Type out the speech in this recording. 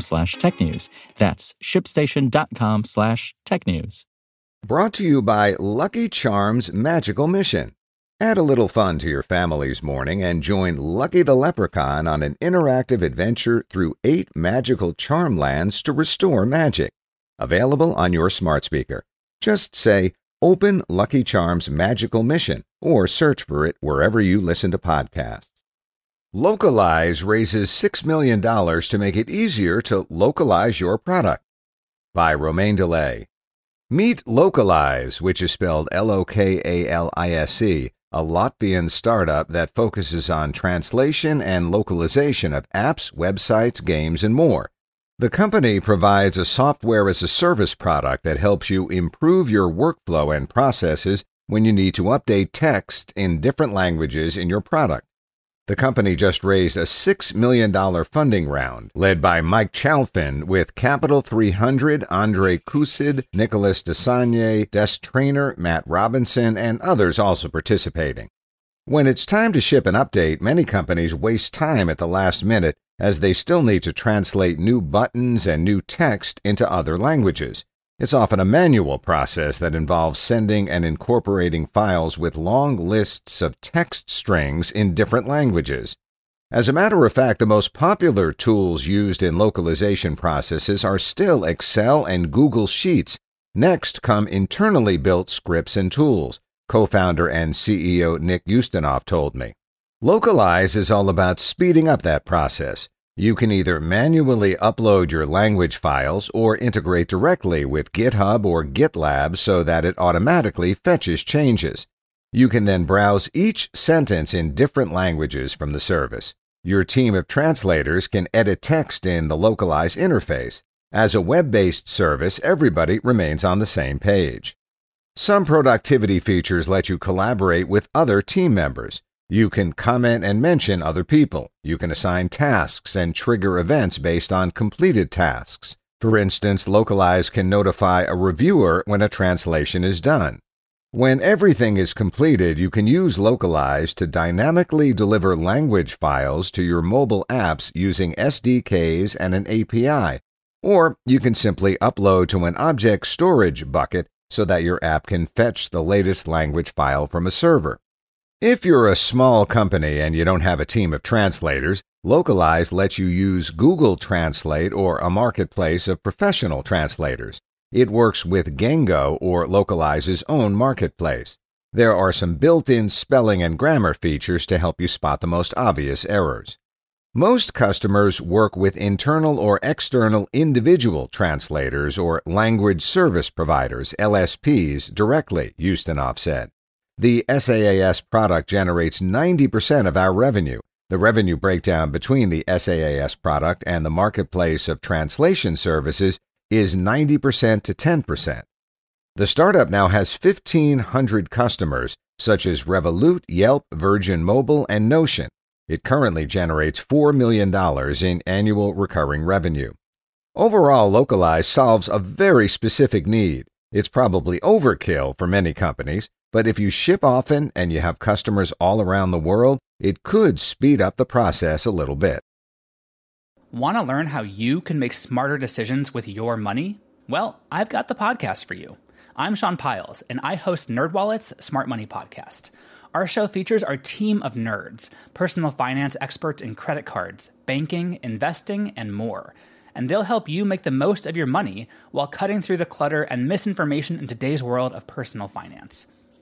slash technews. That's shipstation.com slash technews. Brought to you by Lucky Charms Magical Mission. Add a little fun to your family's morning and join Lucky the Leprechaun on an interactive adventure through eight magical charm lands to restore magic. Available on your smart speaker. Just say, Open Lucky Charms Magical Mission or search for it wherever you listen to podcasts. Lokalise raises $6 million to make it easier to localize your product. By Romain Dillet. Meet Lokalise, which is spelled L O K A L I S E, a Latvian startup that focuses on translation and localization of apps, websites, games, and more. The company provides a software as a service product that helps you improve your workflow and processes when you need to update text in different languages in your product. The company just raised a $6 million funding round led by Mike Chalfen with Capital 300, Andrey Khusid, Nicolas Dessaigne, Des Traynor, Matt Robinson, and others also participating. When it's time to ship an update, many companies waste time at the last minute as they still need to translate new buttons and new text into other languages. It's often a manual process that involves sending and incorporating files with long lists of text strings in different languages. As a matter of fact, the most popular tools used in localization processes are still Excel and Google Sheets. Next come internally built scripts and tools, co founder and CEO Nick Ustinov told me. Lokalise is all about speeding up that process. You can either manually upload your language files or integrate directly with GitHub or GitLab so that it automatically fetches changes. You can then browse each sentence in different languages from the service. Your team of translators can edit text in the localized interface. As a web based service, everybody remains on the same page. Some productivity features let you collaborate with other team members. You can comment and mention other people. You can assign tasks and trigger events based on completed tasks. For instance, Lokalise can notify a reviewer when a translation is done. When everything is completed, you can use Lokalise to dynamically deliver language files to your mobile apps using SDKs and an API. Or you can simply upload to an object storage bucket so that your app can fetch the latest language file from a server. If you're a small company and you don't have a team of translators, Lokalise lets you use Google Translate or a marketplace of professional translators. It works with Gengo or Lokalise's own marketplace. There are some built in spelling and grammar features to help you spot the most obvious errors. Most customers work with internal or external individual translators or language service providers, LSPs, directly, Ustinov said. The SaaS product generates 90% of our revenue. The revenue breakdown between the SaaS product and the marketplace of translation services is 90% to 10%. The startup now has 1,500 customers, such as Revolut, Yelp, Virgin Mobile, and Notion. It currently generates $4 million in annual recurring revenue. Overall, Lokalise solves a very specific need. It's probably overkill for many companies, but if you ship often and you have customers all around the world, it could speed up the process a little bit. Want to learn how you can make smarter decisions with your money? Well, I've got the podcast for you. I'm Sean Pyles, and I host NerdWallet's Smart Money Podcast. Our show features our team of nerds, personal finance experts in credit cards, banking, investing, and more. And they'll help you make the most of your money while cutting through the clutter and misinformation in today's world of personal finance.